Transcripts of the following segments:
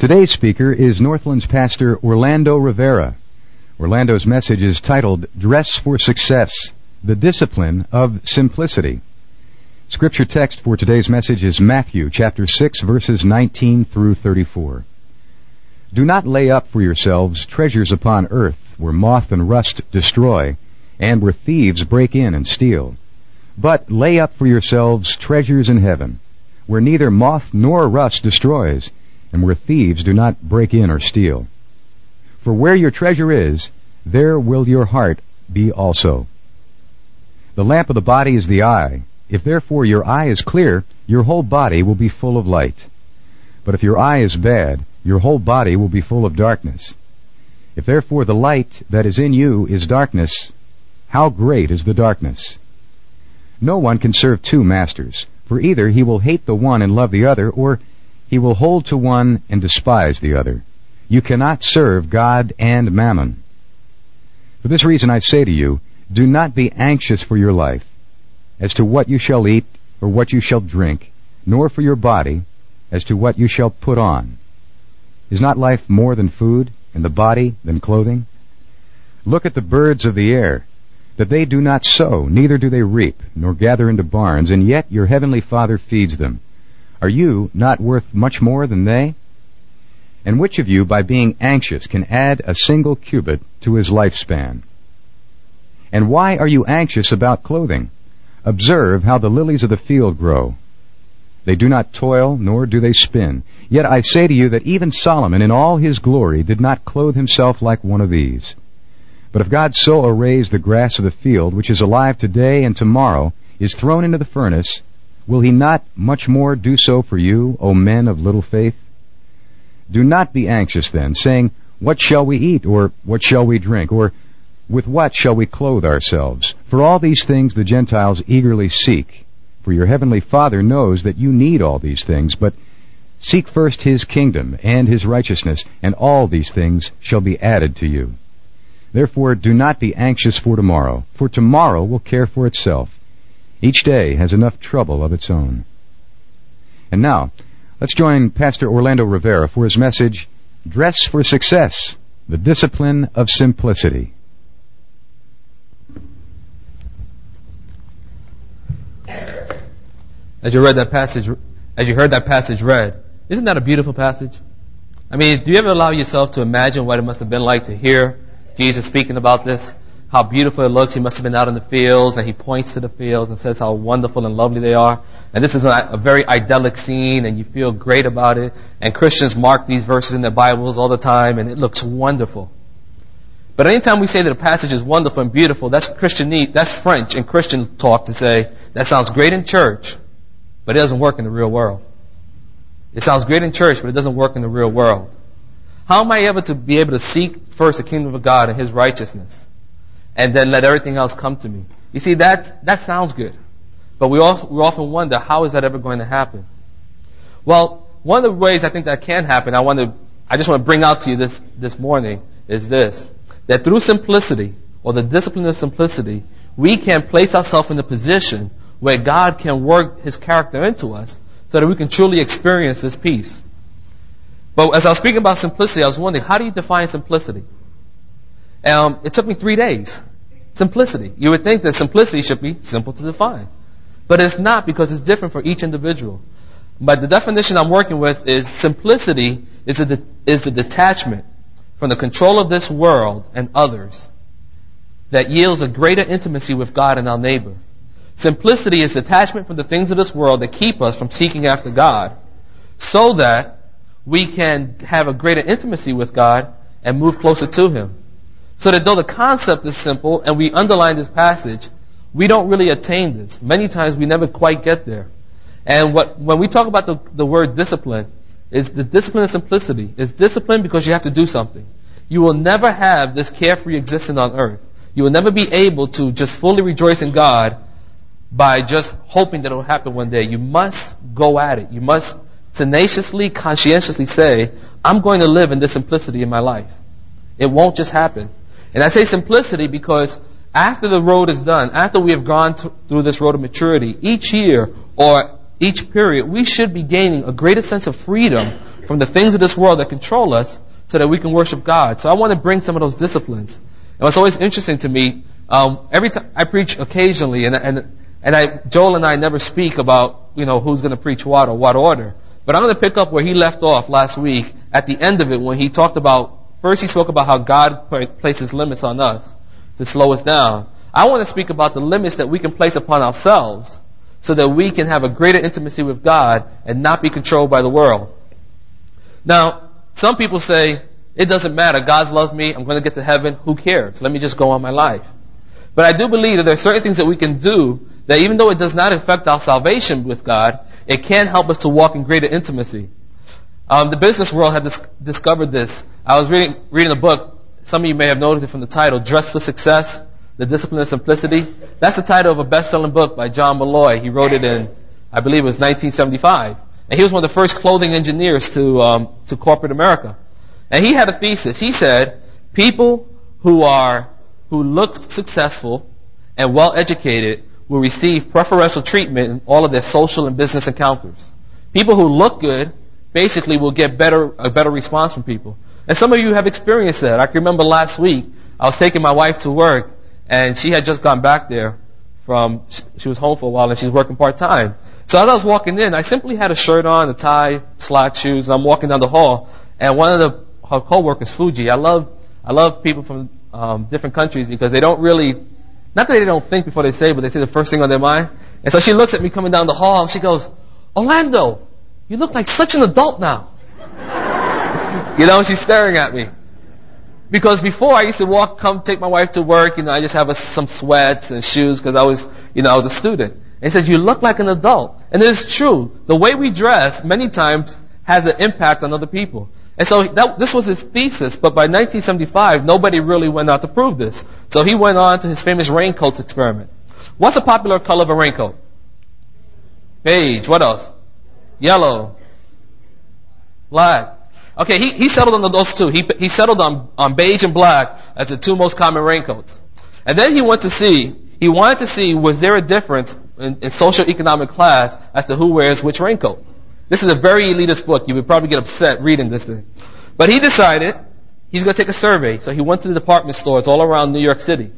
Today's speaker is Northland's pastor Orlando Rivera. Orlando's message is titled Dress for Success, the Discipline of Simplicity. Scripture text for today's message is Matthew chapter 6 verses 19 through 34. Do not lay up for yourselves treasures upon earth where moth and rust destroy and where thieves break in and steal. But lay up for yourselves treasures in heaven where neither moth nor rust destroys and where thieves do not break in or steal. For where your treasure is, there will your heart be also. The lamp of the body is the eye. If therefore your eye is clear, your whole body will be full of light. But if your eye is bad, your whole body will be full of darkness. If therefore the light that is in you is darkness, how great is the darkness? No one can serve two masters, for either he will hate the one and love the other, or he will hold to one and despise the other. You cannot serve God and mammon. For this reason I say to you, do not be anxious for your life, as to what you shall eat or what you shall drink, nor for your body, as to what you shall put on. Is not life more than food, and the body than clothing? Look at the birds of the air, that they do not sow, neither do they reap, nor gather into barns, and yet your heavenly Father feeds them. Are you not worth much more than they? And which of you, by being anxious, can add a single cubit to his lifespan? And why are you anxious about clothing? Observe how the lilies of the field grow. They do not toil, nor do they spin. Yet I say to you that even Solomon in all his glory did not clothe himself like one of these. But if God so arrays the grass of the field, which is alive today and tomorrow, is thrown into the furnace, will he not much more do so for you, O men of little faith? Do not be anxious then, saying, What shall we eat, or what shall we drink, or with what shall we clothe ourselves? For all these things the Gentiles eagerly seek. For your heavenly Father knows that you need all these things, but seek first his kingdom and his righteousness, and all these things shall be added to you. Therefore do not be anxious for tomorrow, for tomorrow will care for itself. Each day has enough trouble of its own. And now, let's join Pastor Orlando Rivera for his message, Dress for Success, the Discipline of Simplicity. As you read that passage, as you heard that passage read, isn't that a beautiful passage? I mean, do you ever allow yourself to imagine what it must have been like to hear Jesus speaking about this? How beautiful it looks. He must have been out in the fields and he points to the fields and says how wonderful and lovely they are. And this is a, a very idyllic scene and you feel great about it. And Christians mark these verses in their Bibles all the time and it looks wonderful. But anytime we say that a passage is wonderful and beautiful, that's Christian need, that's French and Christian talk to say, that sounds great in church, but it doesn't work in the real world. It sounds great in church, but it doesn't work in the real world. How am I ever to be able to seek first the kingdom of God and His righteousness, and then let everything else come to me? You see, that that sounds good, but we also we often wonder how is that ever going to happen? Well, one of the ways I think that can happen, I want to, I just want to bring out to you this this morning is this: that through simplicity or the discipline of simplicity, we can place ourselves in a position where God can work His character into us so that we can truly experience this peace. But as I was speaking about simplicity, I was wondering, how do you define simplicity? Um, it took me three days. Simplicity. You would think that simplicity should be simple to define. But it's not because it's different for each individual. But the definition I'm working with is simplicity is, a, is the detachment from the control of this world and others that yields a greater intimacy with God and our neighbor. Simplicity is detachment from the things of this world that keep us from seeking after God so that we can have a greater intimacy with God and move closer to Him. So that though the concept is simple and we underline this passage, we don't really attain this. Many times we never quite get there. And what, when we talk about the, the word discipline, is the discipline of simplicity. It's discipline because you have to do something. You will never have this carefree existence on earth. You will never be able to just fully rejoice in God by just hoping that it will happen one day. You must go at it. You must tenaciously, conscientiously say, I'm going to live in this simplicity in my life. It won't just happen. And I say simplicity because after the road is done, after we have gone through this road of maturity, each year or each period, we should be gaining a greater sense of freedom from the things of this world that control us so that we can worship God. So I want to bring some of those disciplines. And what's always interesting to me, um, every time I preach occasionally, and, and, and I, Joel and I never speak about, you know, who's going to preach what or what order. But I'm going to pick up where he left off last week at the end of it when he talked about, first he spoke about how God places limits on us to slow us down. I want to speak about the limits that we can place upon ourselves so that we can have a greater intimacy with God and not be controlled by the world. Now, some people say, it doesn't matter. God loves me. I'm going to get to heaven. Who cares? Let me just go on my life. But I do believe that there are certain things that we can do that even though it does not affect our salvation with God, it can help us to walk in greater intimacy. Um, the business world had dis- discovered this. I was reading, reading a book. Some of you may have noticed it from the title, Dress for Success, The Discipline of Simplicity. That's the title of a best-selling book by John Molloy. He wrote it in, I believe it was 1975. And he was one of the first clothing engineers to, um, to corporate America. And he had a thesis. He said, people who are, who look successful and well educated will receive preferential treatment in all of their social and business encounters. People who look good basically will get better, a better response from people. And some of you have experienced that. I can remember last week, I was taking my wife to work, and she had just gone back there from, she was home for a while and she was working part time. So as I was walking in, I simply had a shirt on, a tie, slack shoes, and I'm walking down the hall, and one of the her coworkers, Fuji, I love, I love people from um, different countries because they don't really, not that they don't think before they say, but they say the first thing on their mind. And so she looks at me coming down the hall, and she goes, Orlando, you look like such an adult now. you know, she's staring at me. Because before I used to walk, come take my wife to work, you know, I just have a, some sweats and shoes because I was, you know, I was a student. And he says, you look like an adult. And it is true. The way we dress many times has an impact on other people. And so that, this was his thesis, but by 1975, nobody really went out to prove this. So he went on to his famous raincoat experiment. What's a popular color of a raincoat? Beige. What else? Yellow. Black. Okay, he, he settled on those two. He, he settled on, on beige and black as the two most common raincoats. And then he went to see, he wanted to see was there a difference in, in social economic class as to who wears which raincoat. This is a very elitist book. You would probably get upset reading this thing. But he decided he's going to take a survey. So he went to the department stores all around New York City.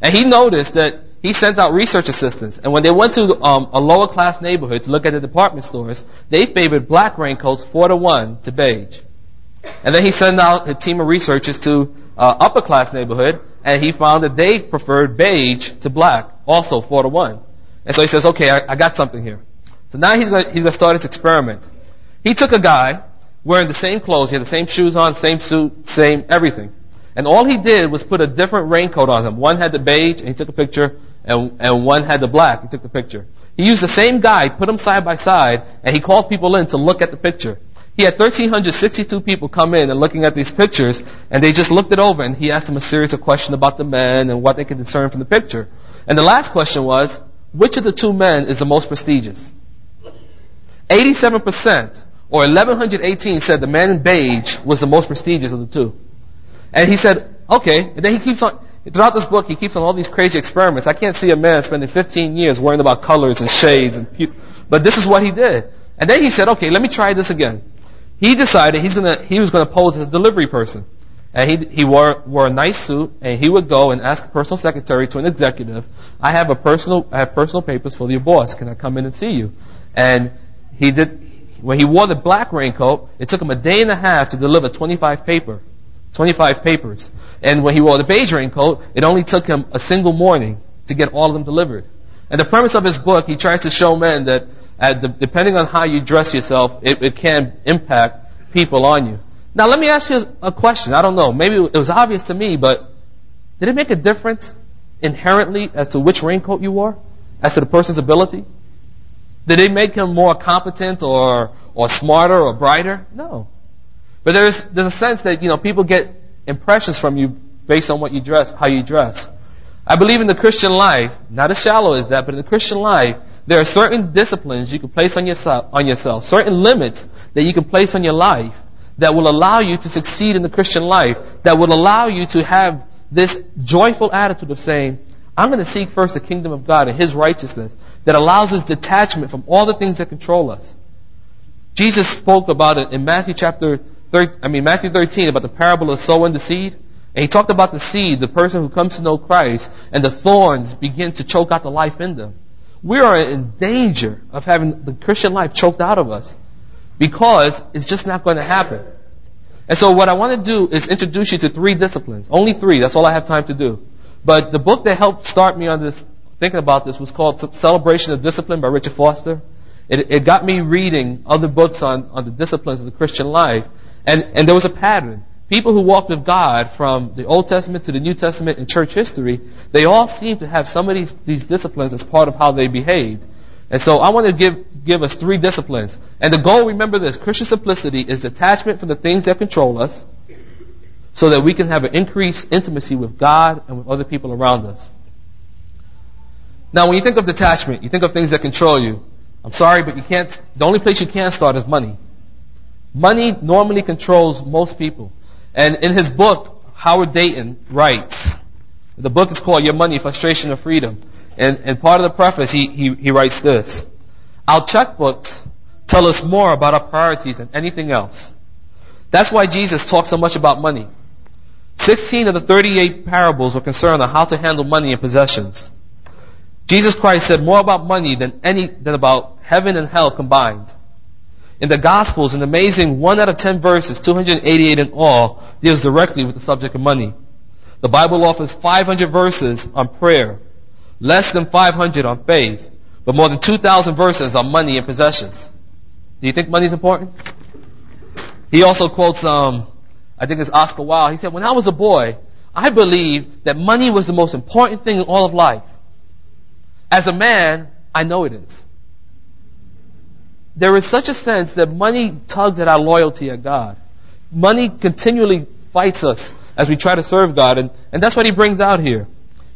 And he noticed that he sent out research assistants. And when they went to um, a lower class neighborhood to look at the department stores, they favored black raincoats four to one to beige. And then he sent out a team of researchers to uh, upper class neighborhood, and he found that they preferred beige to black, also four to one. And so he says, okay, I, I got something here. So now he's going, he's to start his experiment. He took a guy wearing the same clothes, he had the same shoes on, same suit, same everything. And all he did was put a different raincoat on him. One had the beige, and he took a picture, and, and one had the black, he took the picture. He used the same guy, put them side by side, and he called people in to look at the picture. He had 1,362 people come in and looking at these pictures, and they just looked it over, and he asked them a series of questions about the men and what they could discern from the picture. And the last question was, which of the two men is the most prestigious? 87% or 1118 said the man in beige was the most prestigious of the two. And he said, okay. And then he keeps on, throughout this book, he keeps on all these crazy experiments. I can't see a man spending 15 years worrying about colors and shades and, pu- but this is what he did. And then he said, okay, let me try this again. He decided he's gonna, he was gonna pose as a delivery person. And he, he wore, wore a nice suit, and he would go and ask a personal secretary to an executive, I have a personal, I have personal papers for your boss. Can I come in and see you? And he did, when he wore the black raincoat, it took him a day and a half to deliver 25 paper, 25 papers. And when he wore the beige raincoat, it only took him a single morning to get all of them delivered. And the premise of his book, he tries to show men that uh, the, depending on how you dress yourself, it, it can impact people on you. Now let me ask you a question. I don't know. Maybe it was obvious to me, but did it make a difference inherently as to which raincoat you wore? As to the person's ability? Did it make him more competent or, or smarter or brighter? No. But there's, there's a sense that, you know, people get impressions from you based on what you dress, how you dress. I believe in the Christian life, not as shallow as that, but in the Christian life, there are certain disciplines you can place on yourself, on yourself, certain limits that you can place on your life that will allow you to succeed in the Christian life, that will allow you to have this joyful attitude of saying, I'm going to seek first the kingdom of God and His righteousness that allows us detachment from all the things that control us. Jesus spoke about it in Matthew chapter, 13, I mean Matthew 13 about the parable of sowing the seed. And he talked about the seed, the person who comes to know Christ, and the thorns begin to choke out the life in them. We are in danger of having the Christian life choked out of us because it's just not going to happen. And so what I want to do is introduce you to three disciplines. Only three. That's all I have time to do. But the book that helped start me on this, thinking about this, was called Celebration of Discipline by Richard Foster. It, it got me reading other books on, on the disciplines of the Christian life. And, and there was a pattern. People who walked with God from the Old Testament to the New Testament in church history, they all seem to have some of these, these disciplines as part of how they behaved. And so I want to give, give us three disciplines. And the goal, remember this, Christian simplicity is detachment from the things that control us so that we can have an increased intimacy with God and with other people around us. Now when you think of detachment, you think of things that control you. I'm sorry, but you can't, the only place you can start is money. Money normally controls most people. And in his book, Howard Dayton writes, the book is called Your Money, Frustration of Freedom. And, and part of the preface, he, he, he writes this. Our checkbooks tell us more about our priorities than anything else. That's why Jesus talks so much about money. 16 of the 38 parables were concerned on how to handle money and possessions. Jesus Christ said more about money than any, than about heaven and hell combined. In the Gospels, an amazing 1 out of 10 verses, 288 in all, deals directly with the subject of money. The Bible offers 500 verses on prayer, less than 500 on faith, but more than 2,000 verses on money and possessions. Do you think money is important? He also quotes, um, I think it's Oscar Wilde. He said, when I was a boy, I believed that money was the most important thing in all of life. As a man, I know it is. There is such a sense that money tugs at our loyalty at God. Money continually fights us as we try to serve God, and, and that's what he brings out here.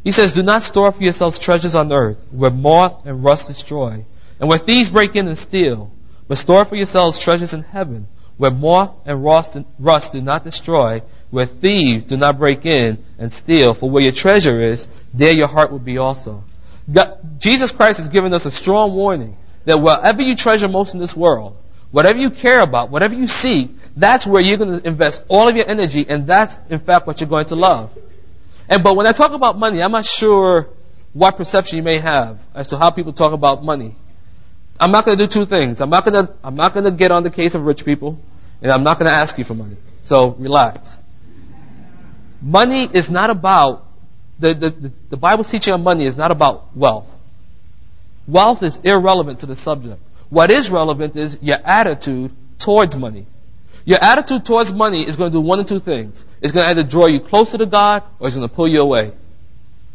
He says, Do not store for yourselves treasures on earth, where moth and rust destroy, and where thieves break in and steal, but store for yourselves treasures in heaven, where moth and rust, rust do not destroy, where thieves do not break in and steal. For where your treasure is, there your heart will be also. God, Jesus Christ has given us a strong warning that wherever you treasure most in this world, whatever you care about, whatever you seek, that's where you're going to invest all of your energy, and that's in fact what you're going to love. And but when I talk about money, I'm not sure what perception you may have as to how people talk about money. I'm not going to do two things. I'm not going to I'm not going to get on the case of rich people, and I'm not going to ask you for money. So relax. Money is not about the, the, the Bible's teaching on money is not about wealth. Wealth is irrelevant to the subject. What is relevant is your attitude towards money. Your attitude towards money is going to do one of two things. It's going to either draw you closer to God or it's going to pull you away.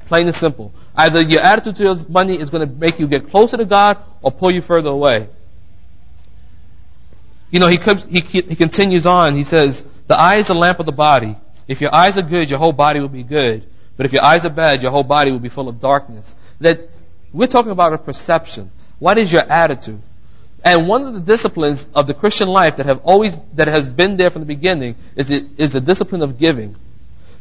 Plain and simple. Either your attitude towards money is going to make you get closer to God or pull you further away. You know, he, he, he continues on. He says, the eye is the lamp of the body. If your eyes are good, your whole body will be good. But if your eyes are bad, your whole body will be full of darkness. That we're talking about a perception. What is your attitude? And one of the disciplines of the Christian life that have always, that has been there from the beginning is the, is the discipline of giving.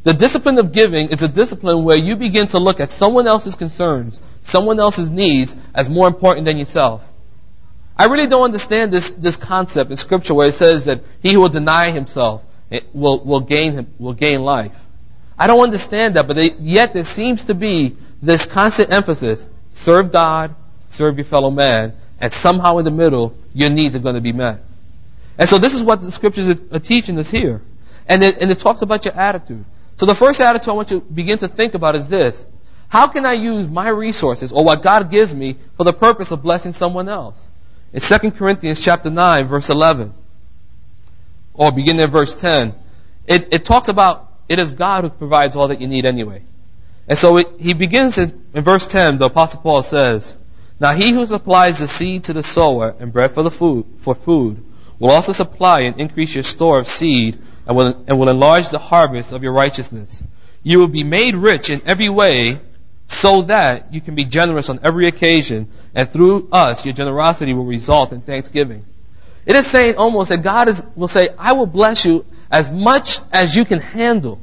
The discipline of giving is a discipline where you begin to look at someone else's concerns, someone else's needs as more important than yourself. I really don't understand this, this concept in scripture where it says that he who will deny himself will, will gain him, will gain life. I don't understand that, but they, yet there seems to be this constant emphasis serve God, serve your fellow man, and somehow in the middle, your needs are going to be met. And so this is what the scriptures are, teaching us here. And it, and it talks about your attitude. So the first attitude I want you to begin to think about is this. How can I use my resources or what God gives me for the purpose of blessing someone else? In 2 Corinthians chapter 9 verse 11, or beginning in verse 10, it, it talks about it is God who provides all that you need anyway. And so it, he begins in, in verse 10, the apostle Paul says, Now he who supplies the seed to the sower and bread for the food, for food, will also supply and increase your store of seed and will, and will enlarge the harvest of your righteousness. You will be made rich in every way so that you can be generous on every occasion and through us your generosity will result in thanksgiving. It is saying almost that God is, will say, I will bless you as much as you can handle.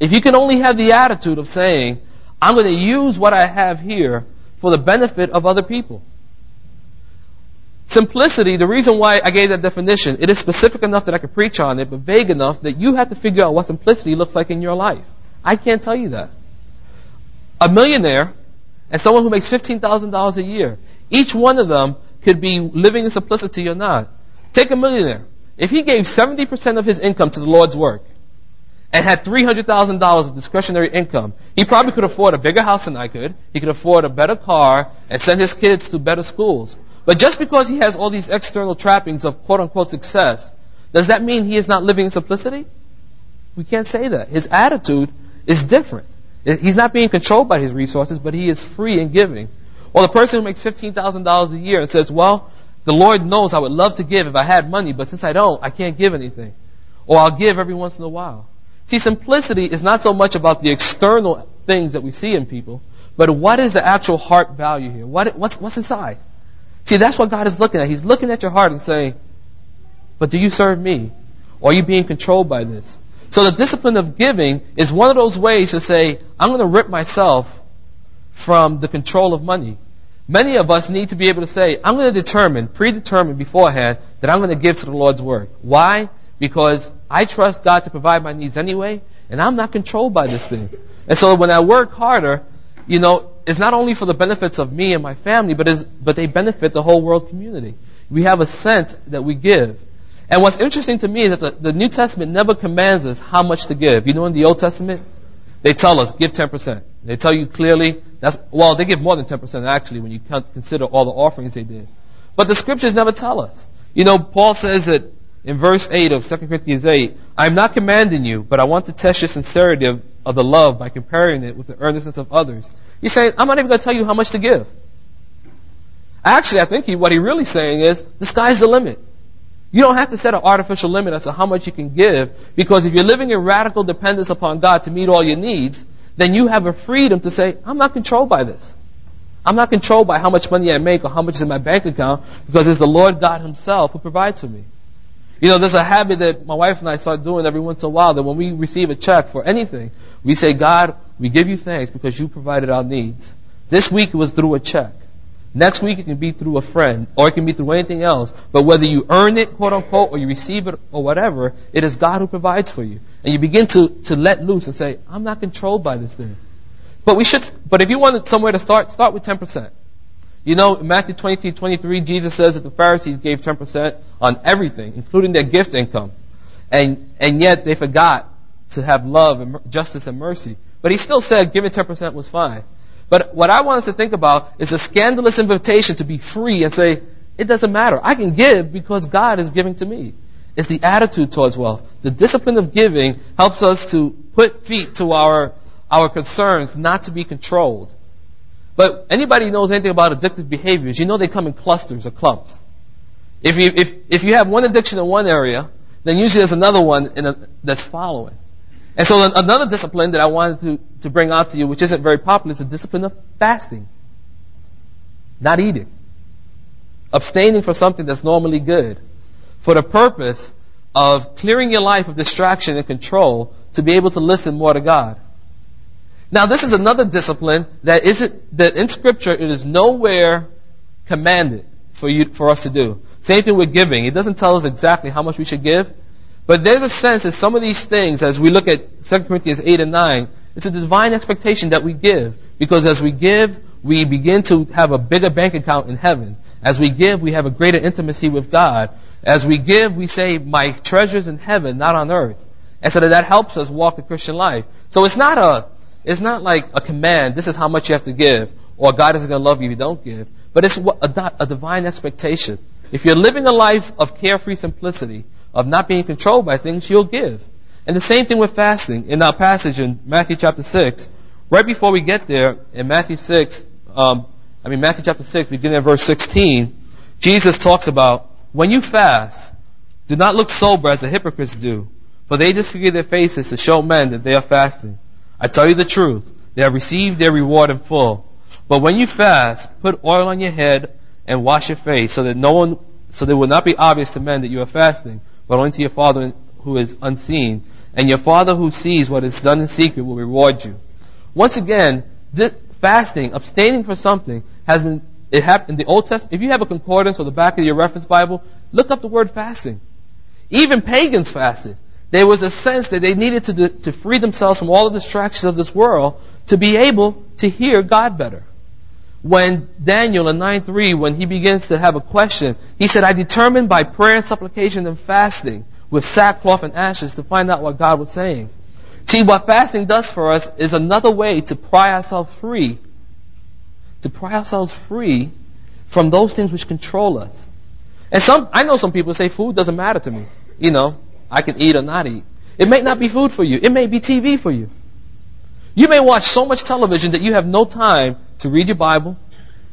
If you can only have the attitude of saying, I'm going to use what I have here for the benefit of other people. Simplicity, the reason why I gave that definition, it is specific enough that I could preach on it, but vague enough that you have to figure out what simplicity looks like in your life. I can't tell you that. A millionaire and someone who makes $15,000 a year, each one of them could be living in simplicity or not. Take a millionaire. If he gave 70% of his income to the Lord's work and had $300,000 of discretionary income, he probably could afford a bigger house than I could. He could afford a better car and send his kids to better schools. But just because he has all these external trappings of quote unquote success, does that mean he is not living in simplicity? We can't say that. His attitude is different. He's not being controlled by his resources, but he is free in giving. Or the person who makes $15,000 a year and says, well, the Lord knows I would love to give if I had money, but since I don't, I can't give anything. Or I'll give every once in a while. See, simplicity is not so much about the external things that we see in people, but what is the actual heart value here? What, what's, what's inside? See, that's what God is looking at. He's looking at your heart and saying, but do you serve me? Or are you being controlled by this? So the discipline of giving is one of those ways to say, I'm going to rip myself from the control of money. Many of us need to be able to say, I'm going to determine, predetermine beforehand that I'm going to give to the Lord's work. Why? Because I trust God to provide my needs anyway, and I'm not controlled by this thing. And so when I work harder, you know, it's not only for the benefits of me and my family, but, is but they benefit the whole world community. We have a sense that we give. And what's interesting to me is that the, the New Testament never commands us how much to give. You know, in the Old Testament, they tell us, give 10%. They tell you clearly, that's, well, they give more than 10% actually when you consider all the offerings they did. But the scriptures never tell us. You know, Paul says that in verse 8 of 2 Corinthians 8, I'm not commanding you, but I want to test your sincerity of, of the love by comparing it with the earnestness of others. He's saying, I'm not even going to tell you how much to give. Actually, I think he, what he's really saying is, the sky's the limit. You don't have to set an artificial limit as to how much you can give, because if you're living in radical dependence upon God to meet all your needs, then you have a freedom to say, I'm not controlled by this. I'm not controlled by how much money I make or how much is in my bank account, because it's the Lord God Himself who provides for me. You know, there's a habit that my wife and I start doing every once in a while that when we receive a check for anything, we say, God, we give you thanks because you provided our needs. This week it was through a check. Next week it can be through a friend, or it can be through anything else. But whether you earn it, quote unquote, or you receive it, or whatever, it is God who provides for you. And you begin to, to let loose and say, I'm not controlled by this thing. But we should, but if you wanted somewhere to start, start with 10%. You know, in Matthew 23, 23, Jesus says that the Pharisees gave 10% on everything, including their gift income. And, and yet they forgot to have love and justice and mercy. But he still said giving 10% was fine. But what I want us to think about is a scandalous invitation to be free and say, it doesn't matter. I can give because God is giving to me. It's the attitude towards wealth. The discipline of giving helps us to put feet to our, our concerns, not to be controlled. But anybody knows anything about addictive behaviors, you know they come in clusters or clumps. If you, if, if you have one addiction in one area, then usually there's another one a, that's following. And so another discipline that I wanted to, to bring out to you, which isn't very popular, is the discipline of fasting. Not eating. Abstaining from something that's normally good. For the purpose of clearing your life of distraction and control to be able to listen more to God. Now this is another discipline that isn't, that in scripture it is nowhere commanded for you, for us to do. Same thing with giving. It doesn't tell us exactly how much we should give, but there's a sense that some of these things, as we look at 2 Corinthians 8 and 9, it's a divine expectation that we give. Because as we give, we begin to have a bigger bank account in heaven. As we give, we have a greater intimacy with God. As we give, we say, my treasures in heaven, not on earth. And so that, that helps us walk the Christian life. So it's not a, it's not like a command, this is how much you have to give, or God isn't going to love you if you don't give. But it's a, a divine expectation. If you're living a life of carefree simplicity, of not being controlled by things, you'll give. And the same thing with fasting. In our passage in Matthew chapter 6, right before we get there, in Matthew 6, um, I mean Matthew chapter 6, beginning at verse 16, Jesus talks about, when you fast, do not look sober as the hypocrites do, for they disfigure their faces to show men that they are fasting. I tell you the truth, they have received their reward in full. But when you fast, put oil on your head and wash your face, so that no one, so that it will not be obvious to men that you are fasting, but only to your Father who is unseen. And your Father who sees what is done in secret will reward you. Once again, this fasting, abstaining from something, has been it happened in the Old Testament. If you have a concordance or the back of your reference Bible, look up the word fasting. Even pagans fasted. There was a sense that they needed to, to free themselves from all the distractions of this world to be able to hear God better. When Daniel in 9.3, when he begins to have a question, he said, I determined by prayer and supplication and fasting with sackcloth and ashes to find out what God was saying. See, what fasting does for us is another way to pry ourselves free, to pry ourselves free from those things which control us. And some, I know some people say food doesn't matter to me. You know, I can eat or not eat. It may not be food for you. It may be TV for you. You may watch so much television that you have no time to read your Bible,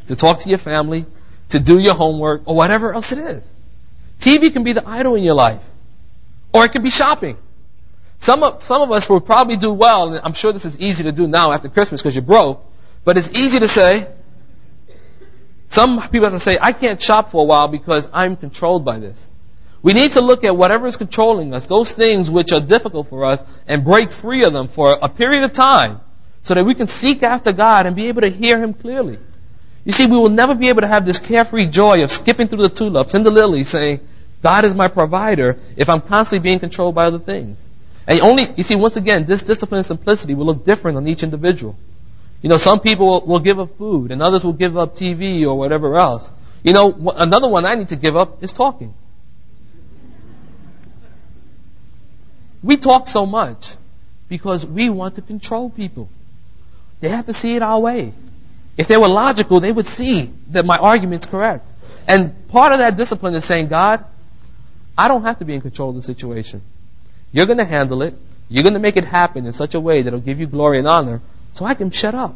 to talk to your family, to do your homework, or whatever else it is. TV can be the idol in your life. Or it can be shopping. Some of, some of us will probably do well, and I'm sure this is easy to do now after Christmas because you're broke, but it's easy to say, some people have to say, I can't shop for a while because I'm controlled by this. We need to look at whatever is controlling us, those things which are difficult for us, and break free of them for a period of time so that we can seek after God and be able to hear Him clearly. You see, we will never be able to have this carefree joy of skipping through the tulips and the lilies saying, God is my provider if I'm constantly being controlled by other things. And only, you see, once again, this discipline and simplicity will look different on each individual. You know, some people will, will give up food and others will give up TV or whatever else. You know, another one I need to give up is talking. We talk so much because we want to control people. They have to see it our way. If they were logical, they would see that my argument's correct. And part of that discipline is saying, God, I don't have to be in control of the situation. You're going to handle it. You're going to make it happen in such a way that will give you glory and honor so I can shut up.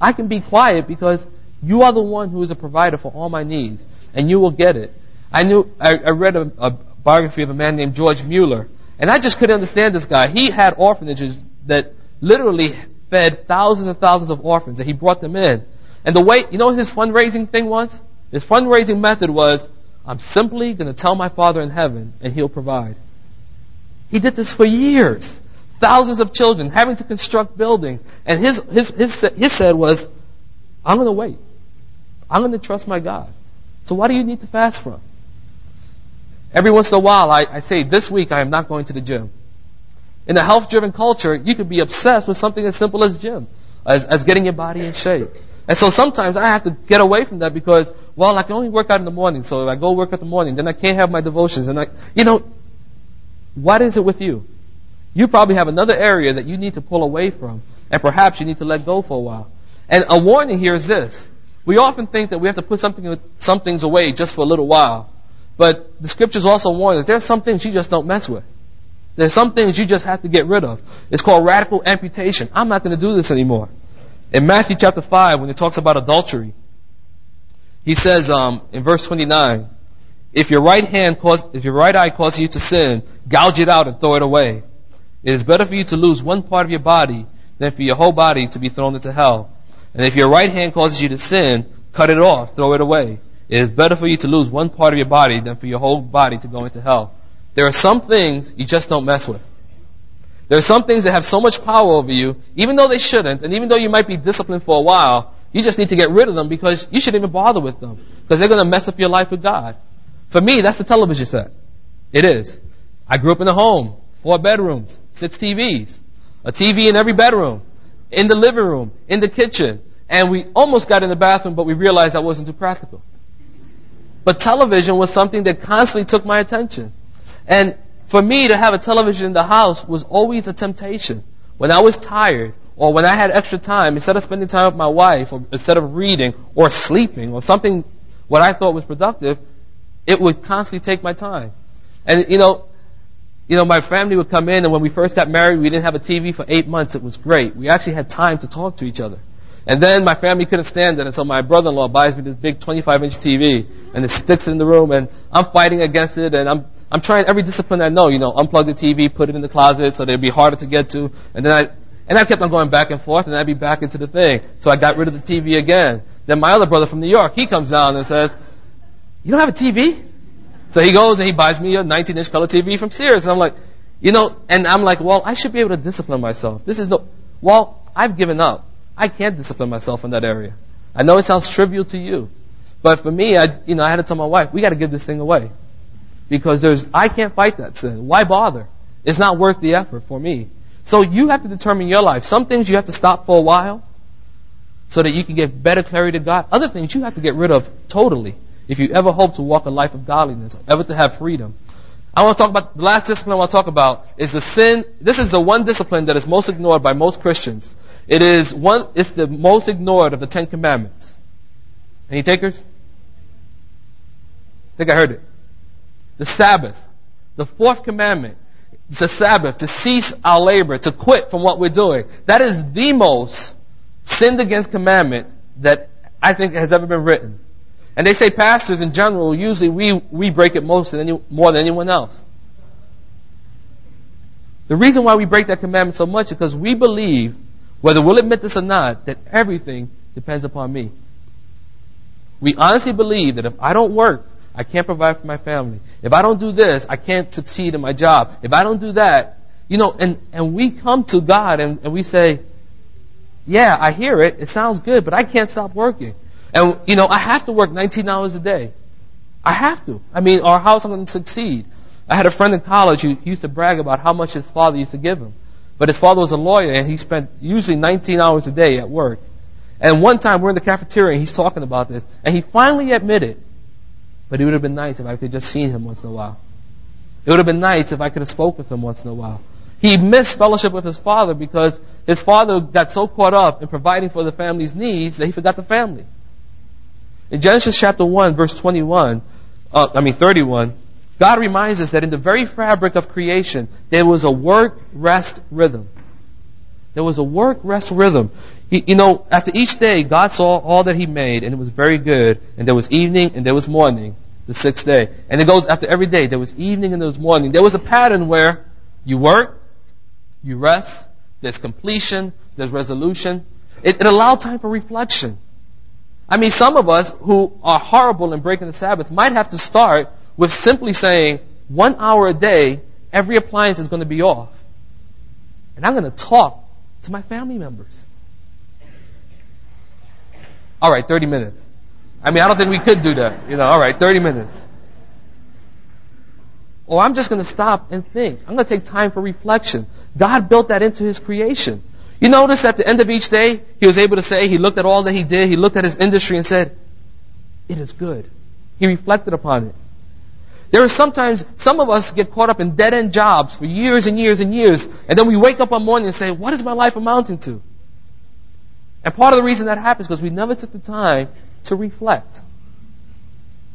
I can be quiet because you are the one who is a provider for all my needs and you will get it. I knew, I, I read a, a biography of a man named George Mueller and I just couldn't understand this guy. He had orphanages that literally fed thousands and thousands of orphans and he brought them in. And the way, you know his fundraising thing was? His fundraising method was, I'm simply going to tell my Father in heaven and he'll provide. He did this for years. Thousands of children having to construct buildings. And his, his, his, his said was, I'm going to wait. I'm going to trust my God. So why do you need to fast from? Every once in a while, I, I say, this week I am not going to the gym. In a health-driven culture, you could be obsessed with something as simple as gym, as, as getting your body in shape. And so sometimes I have to get away from that because, well, I can only work out in the morning. So if I go work out in the morning, then I can't have my devotions. And I, you know, what is it with you? You probably have another area that you need to pull away from, and perhaps you need to let go for a while. And a warning here is this. We often think that we have to put something, some things away just for a little while. But the scriptures also warn us there's some things you just don't mess with. There's some things you just have to get rid of. It's called radical amputation. I'm not going to do this anymore. In Matthew chapter 5, when it talks about adultery, he says um, in verse 29, if your right hand cause, if your right eye causes you to sin, gouge it out and throw it away. It is better for you to lose one part of your body than for your whole body to be thrown into hell. And if your right hand causes you to sin, cut it off, throw it away. It is better for you to lose one part of your body than for your whole body to go into hell. There are some things you just don't mess with. There are some things that have so much power over you, even though they shouldn't, and even though you might be disciplined for a while, you just need to get rid of them because you shouldn't even bother with them. Because they're going to mess up your life with God. For me, that's the television set. It is. I grew up in a home, four bedrooms, six TVs, a TV in every bedroom, in the living room, in the kitchen, and we almost got in the bathroom, but we realized that wasn't too practical. But television was something that constantly took my attention. And for me to have a television in the house was always a temptation. When I was tired, or when I had extra time, instead of spending time with my wife, or instead of reading, or sleeping, or something what I thought was productive, it would constantly take my time. And you know, you know, my family would come in, and when we first got married, we didn't have a TV for eight months. It was great. We actually had time to talk to each other. And then my family couldn't stand it until my brother-in-law buys me this big 25-inch TV and it sticks in the room and I'm fighting against it and I'm, I'm trying every discipline I know, you know, unplug the TV, put it in the closet so it'd be harder to get to. And then I, and I kept on going back and forth and I'd be back into the thing. So I got rid of the TV again. Then my other brother from New York, he comes down and says, you don't have a TV? So he goes and he buys me a 19-inch color TV from Sears and I'm like, you know, and I'm like, well, I should be able to discipline myself. This is no, well, I've given up. I can't discipline myself in that area. I know it sounds trivial to you, But for me, I, you know, I had to tell my wife, we got to give this thing away. Because there's, I can't fight that sin. Why bother? It's not worth the effort for me. So you have to determine your life. Some things you have to stop for a while so that you can get better clarity to God. Other things you have to get rid of totally if you ever hope to walk a life of godliness, ever to have freedom. I want to talk about the last discipline I want to talk about is the sin. This is the one discipline that is most ignored by most Christians. It is one. It's the most ignored of the Ten Commandments. Any takers? I think I heard it. The Sabbath, the fourth commandment, the Sabbath, to cease our labor, to quit from what we're doing. That is the most sinned against commandment that I think has ever been written. And they say pastors in general, usually we, we break it most than any, more than anyone else. The reason why we break that commandment so much is because we believe, whether we'll admit this or not, that everything depends upon me. We honestly believe that if I don't work, I can't provide for my family. If I don't do this, I can't succeed in my job. If I don't do that, you know, and, and we come to God and, and we say, yeah, I hear it. It sounds good, but I can't stop working. And, you know, I have to work 19 hours a day. I have to. I mean, or how else am I going to succeed? I had a friend in college who used to brag about how much his father used to give him. But his father was a lawyer and he spent usually 19 hours a day at work. And one time we're in the cafeteria and he's talking about this. And he finally admitted, but it would have been nice if I could have just seen him once in a while. It would have been nice if I could have spoke with him once in a while. He missed fellowship with his father because his father got so caught up in providing for the family's needs that he forgot the family. In Genesis chapter 1 verse 21, uh, I mean 31, God reminds us that in the very fabric of creation, there was a work-rest rhythm. There was a work-rest rhythm. He, you know, after each day, God saw all that He made, and it was very good. And there was evening, and there was morning, the sixth day. And it goes after every day. There was evening, and there was morning. There was a pattern where you work, you rest, there's completion, there's resolution. It, it allowed time for reflection. I mean, some of us who are horrible in breaking the Sabbath might have to start with simply saying, one hour a day, every appliance is going to be off. And I'm going to talk to my family members. All right, 30 minutes. I mean, I don't think we could do that. You know, all right, 30 minutes. Or I'm just going to stop and think. I'm going to take time for reflection. God built that into His creation. You notice at the end of each day, he was able to say, he looked at all that he did, he looked at his industry and said, it is good. He reflected upon it. There are sometimes, some of us get caught up in dead end jobs for years and years and years, and then we wake up one morning and say, what is my life amounting to? And part of the reason that happens is because we never took the time to reflect.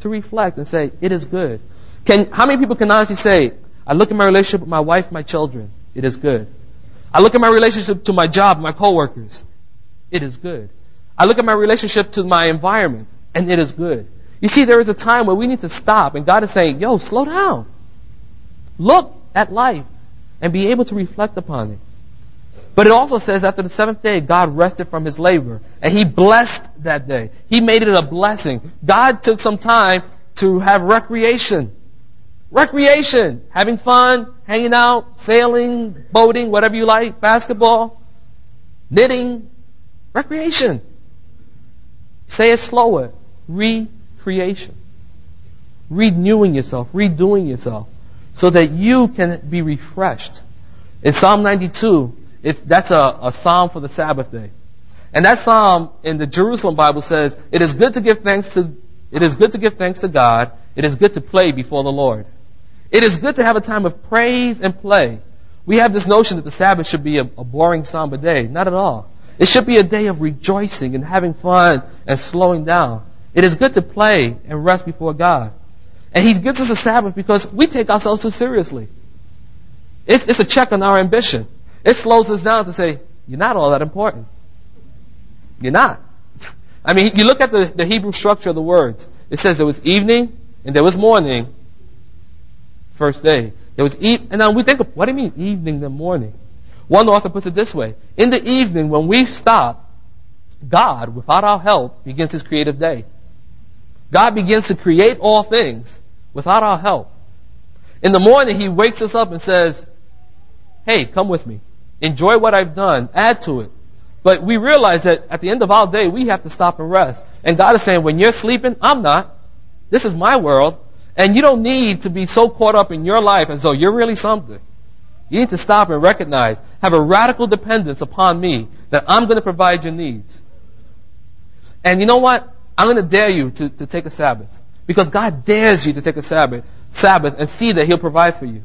To reflect and say, it is good. Can, how many people can honestly say, I look at my relationship with my wife, my children, it is good. I look at my relationship to my job, my coworkers. It is good. I look at my relationship to my environment, and it is good. You see, there is a time where we need to stop, and God is saying, yo, slow down. Look at life and be able to reflect upon it. But it also says after the seventh day, God rested from his labor, and he blessed that day. He made it a blessing. God took some time to have recreation. Recreation, having fun, hanging out, sailing, boating, whatever you like, basketball, knitting, recreation. Say it slower. Recreation. Renewing yourself, redoing yourself, so that you can be refreshed. In Psalm 92, that's a, a psalm for the Sabbath day. And that psalm in the Jerusalem Bible says, it is good to give thanks to, it is good to give thanks to God. It is good to play before the Lord. It is good to have a time of praise and play. We have this notion that the Sabbath should be a, a boring, somber day. Not at all. It should be a day of rejoicing and having fun and slowing down. It is good to play and rest before God. And He gives us a Sabbath because we take ourselves too seriously. It's, it's a check on our ambition. It slows us down to say, you're not all that important. You're not. I mean, you look at the, the Hebrew structure of the words. It says there was evening and there was morning first day. There was eve, and now we think, of, what do you mean evening and morning? One author puts it this way. In the evening, when we stop, God, without our help, begins his creative day. God begins to create all things without our help. In the morning, he wakes us up and says, hey, come with me. Enjoy what I've done. Add to it. But we realize that at the end of our day, we have to stop and rest. And God is saying, when you're sleeping, I'm not. This is my world. And you don't need to be so caught up in your life as though you're really something. You need to stop and recognize, have a radical dependence upon me that I'm going to provide your needs. And you know what? I'm going to dare you to, to take a Sabbath. Because God dares you to take a Sabbath, Sabbath and see that He'll provide for you.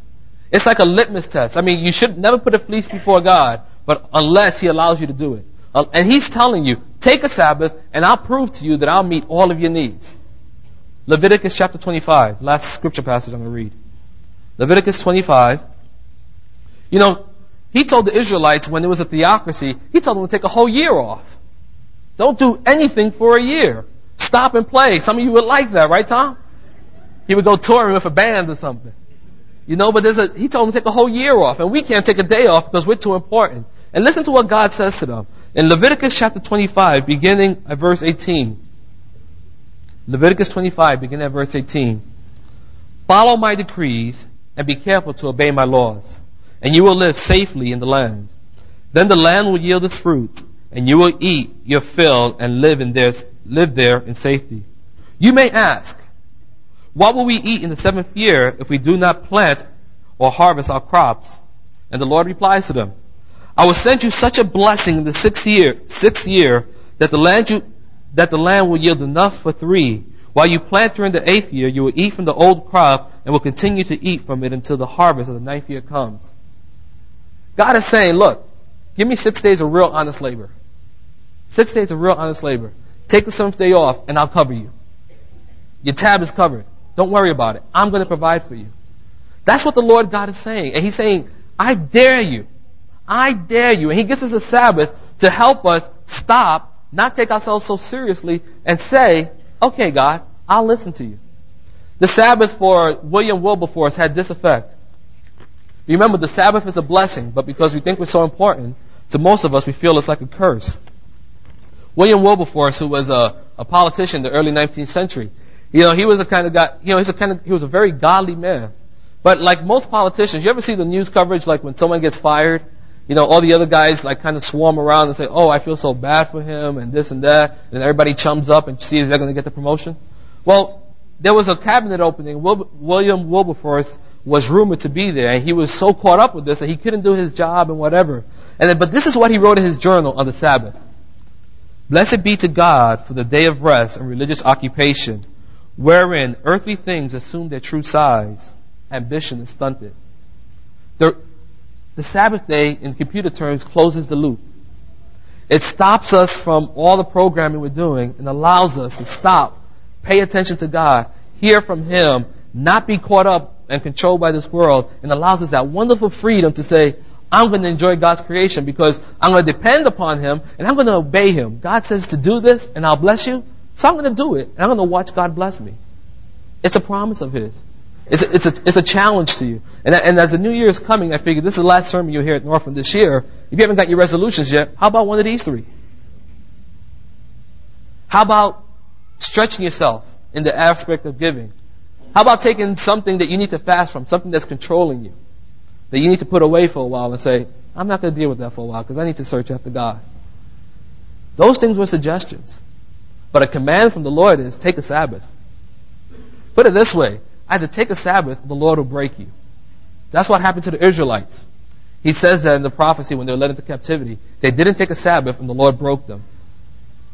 It's like a litmus test. I mean, you should never put a fleece before God, but unless He allows you to do it. Uh, and He's telling you, take a Sabbath and I'll prove to you that I'll meet all of your needs. Leviticus chapter 25, last scripture passage I'm going to read. Leviticus 25. You know, he told the Israelites when there was a theocracy, he told them to take a whole year off. Don't do anything for a year. Stop and play. Some of you would like that, right, Tom? He would go touring with a band or something. You know, but there's a, he told them to take a whole year off, and we can't take a day off because we're too important. And listen to what God says to them. In Leviticus chapter 25, beginning at verse 18. Leviticus 25, beginning at verse 18. Follow my decrees and be careful to obey my laws, and you will live safely in the land. Then the land will yield its fruit, and you will eat your fill and live in there, live there in safety. You may ask, what will we eat in the seventh year if we do not plant or harvest our crops? And the Lord replies to them, I will send you such a blessing in the sixth year, sixth year that the land you, that the land will yield enough for three. While you plant during the eighth year, you will eat from the old crop and will continue to eat from it until the harvest of the ninth year comes. God is saying, look, give me six days of real honest labor. Six days of real honest labor. Take the seventh day off and I'll cover you. Your tab is covered. Don't worry about it. I'm going to provide for you. That's what the Lord God is saying. And He's saying, I dare you. I dare you. And He gives us a Sabbath to help us stop not take ourselves so seriously and say, okay, God, I'll listen to you. The Sabbath for William Wilberforce had this effect. Remember, the Sabbath is a blessing, but because we think we're so important, to most of us, we feel it's like a curse. William Wilberforce, who was a, a politician in the early 19th century, you know, he was a kind of guy, you know, he's a kind of, he was a very godly man. But like most politicians, you ever see the news coverage like when someone gets fired you know, all the other guys like kind of swarm around and say, oh, I feel so bad for him and this and that. And everybody chums up and sees they're going to get the promotion. Well, there was a cabinet opening. William Wilberforce was rumored to be there and he was so caught up with this that he couldn't do his job and whatever. And then, but this is what he wrote in his journal on the Sabbath. Blessed be to God for the day of rest and religious occupation, wherein earthly things assume their true size, ambition is stunted. The, the Sabbath day, in computer terms, closes the loop. It stops us from all the programming we're doing and allows us to stop, pay attention to God, hear from Him, not be caught up and controlled by this world, and allows us that wonderful freedom to say, I'm going to enjoy God's creation because I'm going to depend upon Him and I'm going to obey Him. God says to do this and I'll bless you, so I'm going to do it and I'm going to watch God bless me. It's a promise of His. It's a, it's a, it's a challenge to you. And, and as the new year is coming, I figured this is the last sermon you'll hear at Northland this year. If you haven't got your resolutions yet, how about one of these three? How about stretching yourself in the aspect of giving? How about taking something that you need to fast from, something that's controlling you, that you need to put away for a while and say, I'm not going to deal with that for a while because I need to search after God. Those things were suggestions. But a command from the Lord is take a Sabbath. Put it this way. Either take a Sabbath, the Lord will break you. That's what happened to the Israelites. He says that in the prophecy when they were led into captivity. They didn't take a Sabbath and the Lord broke them.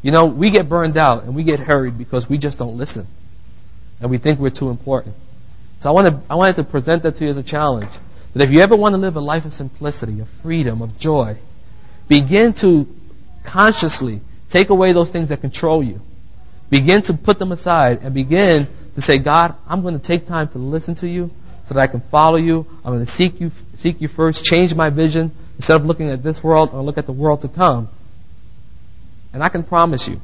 You know, we get burned out and we get hurried because we just don't listen. And we think we're too important. So I, I wanted to present that to you as a challenge. That if you ever want to live a life of simplicity, of freedom, of joy, begin to consciously take away those things that control you. Begin to put them aside and begin to say, God, I'm going to take time to listen to you so that I can follow you. I'm going to seek you, seek you first, change my vision. Instead of looking at this world, I'll look at the world to come. And I can promise you,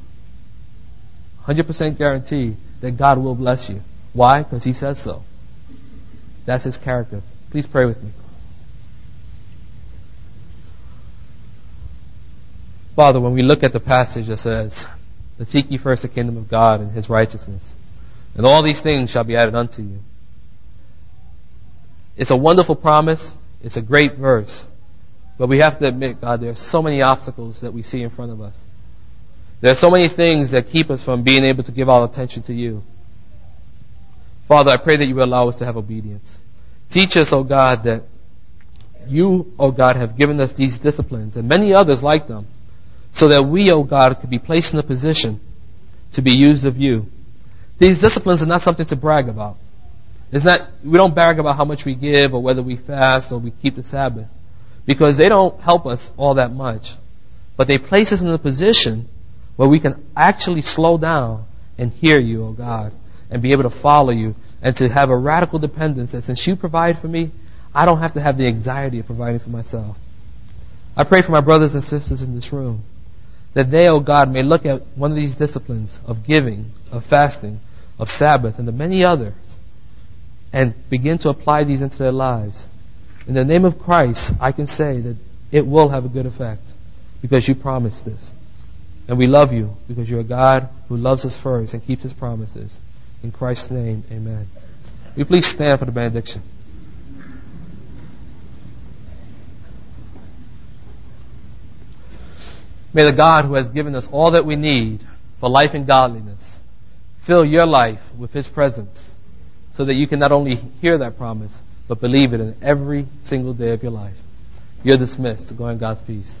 100% guarantee that God will bless you. Why? Because He says so. That's His character. Please pray with me. Father, when we look at the passage that says, Seek ye first the kingdom of God and His righteousness, and all these things shall be added unto you. It's a wonderful promise. It's a great verse. But we have to admit, God, there are so many obstacles that we see in front of us. There are so many things that keep us from being able to give our attention to you. Father, I pray that you will allow us to have obedience. Teach us, O God, that you, O God, have given us these disciplines and many others like them so that we, O God, could be placed in a position to be used of you. These disciplines are not something to brag about. It's not, we don't brag about how much we give or whether we fast or we keep the Sabbath because they don't help us all that much. But they place us in a position where we can actually slow down and hear you, O oh God, and be able to follow you and to have a radical dependence that since you provide for me, I don't have to have the anxiety of providing for myself. I pray for my brothers and sisters in this room that they, O oh God, may look at one of these disciplines of giving, of fasting, of Sabbath, and the many others, and begin to apply these into their lives in the name of Christ, I can say that it will have a good effect because you promised this. And we love you because you're a God who loves us first and keeps his promises. In Christ's name, amen. Will you please stand for the benediction? May the God who has given us all that we need for life and godliness fill your life with his presence so that you can not only hear that promise, but believe it in every single day of your life. You're dismissed go in God's peace.